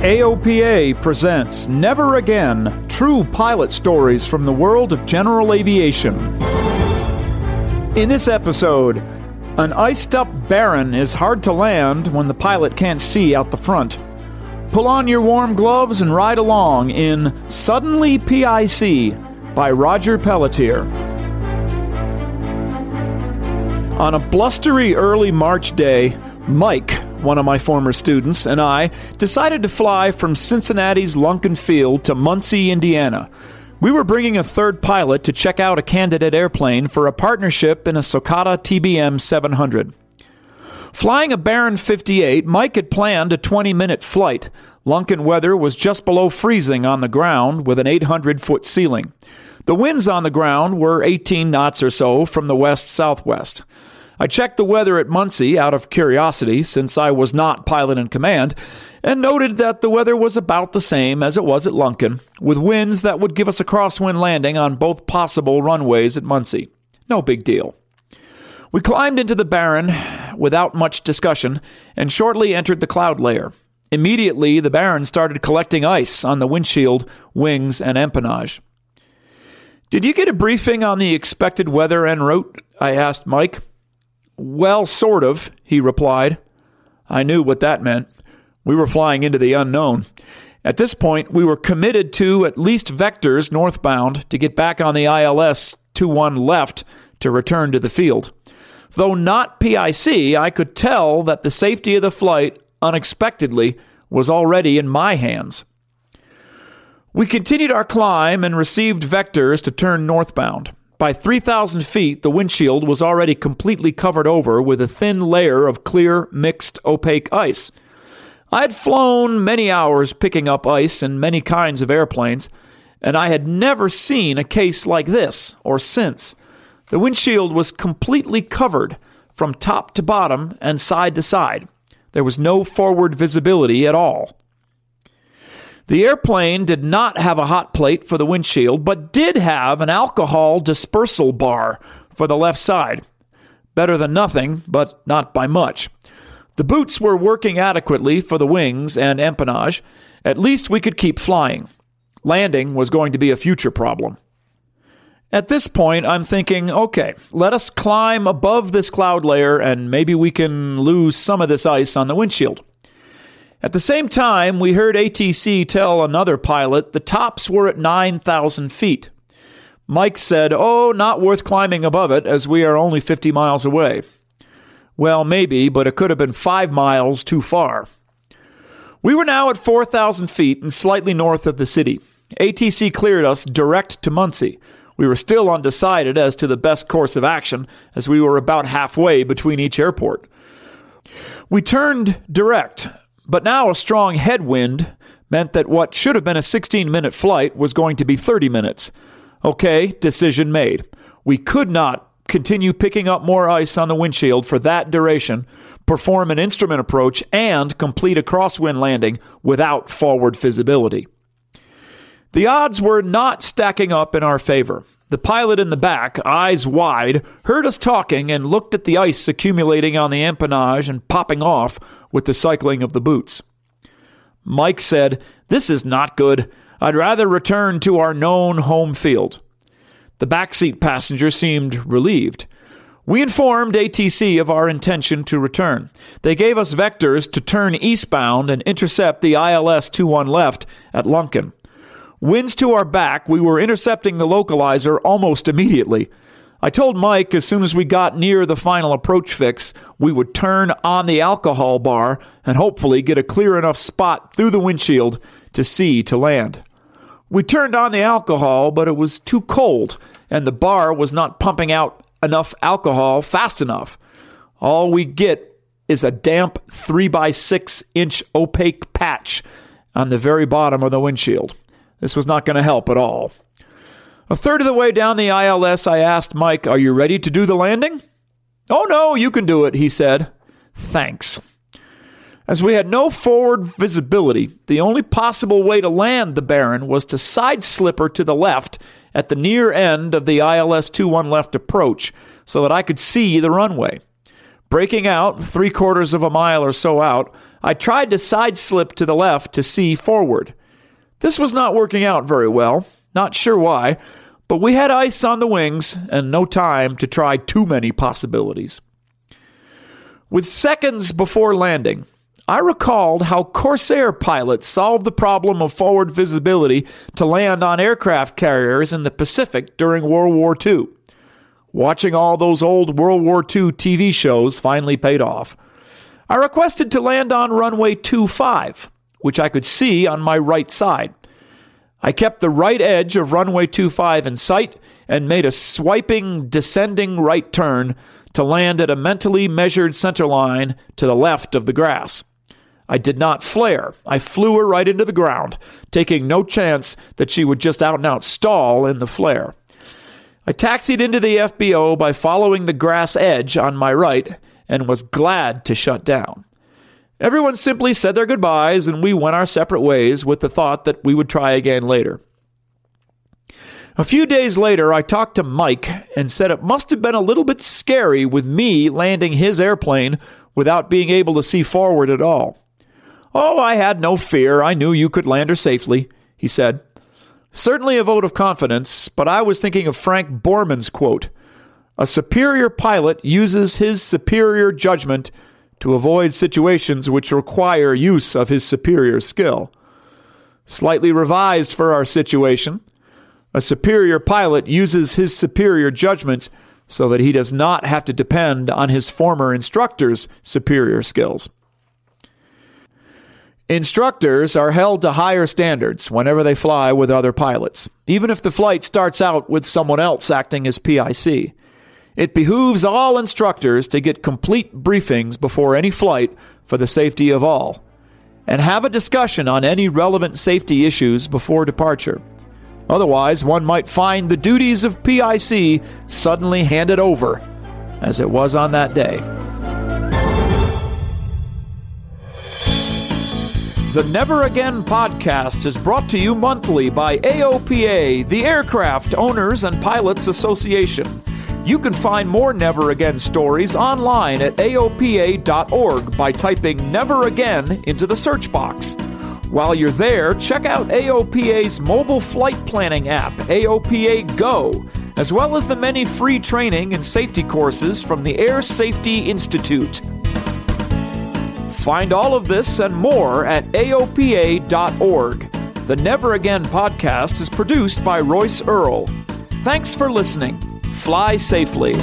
AOPA presents Never Again True Pilot Stories from the World of General Aviation. In this episode, an iced up Baron is hard to land when the pilot can't see out the front. Pull on your warm gloves and ride along in Suddenly PIC by Roger Pelletier. On a blustery early March day, Mike, one of my former students, and I decided to fly from Cincinnati's Lunken Field to Muncie, Indiana. We were bringing a third pilot to check out a candidate airplane for a partnership in a Socata TBM 700. Flying a Baron 58, Mike had planned a 20 minute flight. Lunken weather was just below freezing on the ground with an 800 foot ceiling. The winds on the ground were 18 knots or so from the west southwest. I checked the weather at Muncie out of curiosity, since I was not pilot in command, and noted that the weather was about the same as it was at Lunken, with winds that would give us a crosswind landing on both possible runways at Muncie. No big deal. We climbed into the Baron without much discussion and shortly entered the cloud layer. Immediately, the Baron started collecting ice on the windshield, wings, and empennage. Did you get a briefing on the expected weather en route? I asked Mike. Well, sort of, he replied. I knew what that meant. We were flying into the unknown. At this point, we were committed to at least vectors northbound to get back on the ILS 21 left to return to the field. Though not PIC, I could tell that the safety of the flight, unexpectedly, was already in my hands. We continued our climb and received vectors to turn northbound. By 3,000 feet, the windshield was already completely covered over with a thin layer of clear, mixed, opaque ice. I had flown many hours picking up ice in many kinds of airplanes, and I had never seen a case like this or since. The windshield was completely covered from top to bottom and side to side. There was no forward visibility at all. The airplane did not have a hot plate for the windshield, but did have an alcohol dispersal bar for the left side. Better than nothing, but not by much. The boots were working adequately for the wings and empennage. At least we could keep flying. Landing was going to be a future problem. At this point, I'm thinking, okay, let us climb above this cloud layer and maybe we can lose some of this ice on the windshield. At the same time, we heard ATC tell another pilot the tops were at 9,000 feet. Mike said, Oh, not worth climbing above it, as we are only 50 miles away. Well, maybe, but it could have been five miles too far. We were now at 4,000 feet and slightly north of the city. ATC cleared us direct to Muncie. We were still undecided as to the best course of action, as we were about halfway between each airport. We turned direct, but now a strong headwind meant that what should have been a 16 minute flight was going to be 30 minutes. Okay, decision made. We could not continue picking up more ice on the windshield for that duration, perform an instrument approach, and complete a crosswind landing without forward visibility. The odds were not stacking up in our favor. The pilot in the back, eyes wide, heard us talking and looked at the ice accumulating on the empennage and popping off with the cycling of the boots. Mike said, This is not good. I'd rather return to our known home field. The backseat passenger seemed relieved. We informed ATC of our intention to return. They gave us vectors to turn eastbound and intercept the ILS 21 left at Lunken. Winds to our back, we were intercepting the localizer almost immediately. I told Mike as soon as we got near the final approach fix, we would turn on the alcohol bar and hopefully get a clear enough spot through the windshield to see to land. We turned on the alcohol, but it was too cold, and the bar was not pumping out enough alcohol fast enough. All we get is a damp 3 by 6 inch opaque patch on the very bottom of the windshield. This was not going to help at all. A third of the way down the ILS, I asked Mike, Are you ready to do the landing? Oh, no, you can do it, he said. Thanks. As we had no forward visibility, the only possible way to land the Baron was to side slip her to the left at the near end of the ILS 21 left approach so that I could see the runway. Breaking out, three quarters of a mile or so out, I tried to side slip to the left to see forward. This was not working out very well. Not sure why, but we had ice on the wings and no time to try too many possibilities. With seconds before landing, I recalled how Corsair pilots solved the problem of forward visibility to land on aircraft carriers in the Pacific during World War II. Watching all those old World War II TV shows finally paid off. I requested to land on runway 25 which I could see on my right side. I kept the right edge of runway 25 in sight and made a swiping, descending right turn to land at a mentally measured center line to the left of the grass. I did not flare. I flew her right into the ground, taking no chance that she would just out and out stall in the flare. I taxied into the FBO by following the grass edge on my right and was glad to shut down. Everyone simply said their goodbyes, and we went our separate ways with the thought that we would try again later. A few days later, I talked to Mike and said it must have been a little bit scary with me landing his airplane without being able to see forward at all. Oh, I had no fear. I knew you could land her safely, he said. Certainly a vote of confidence, but I was thinking of Frank Borman's quote A superior pilot uses his superior judgment to avoid situations which require use of his superior skill. Slightly revised for our situation, a superior pilot uses his superior judgment so that he does not have to depend on his former instructor's superior skills. Instructors are held to higher standards whenever they fly with other pilots, even if the flight starts out with someone else acting as PIC. It behooves all instructors to get complete briefings before any flight for the safety of all, and have a discussion on any relevant safety issues before departure. Otherwise, one might find the duties of PIC suddenly handed over, as it was on that day. The Never Again podcast is brought to you monthly by AOPA, the Aircraft Owners and Pilots Association. You can find more Never Again stories online at AOPA.org by typing Never Again into the search box. While you're there, check out AOPA's mobile flight planning app, AOPA Go, as well as the many free training and safety courses from the Air Safety Institute. Find all of this and more at AOPA.org. The Never Again podcast is produced by Royce Earl. Thanks for listening. Fly safely.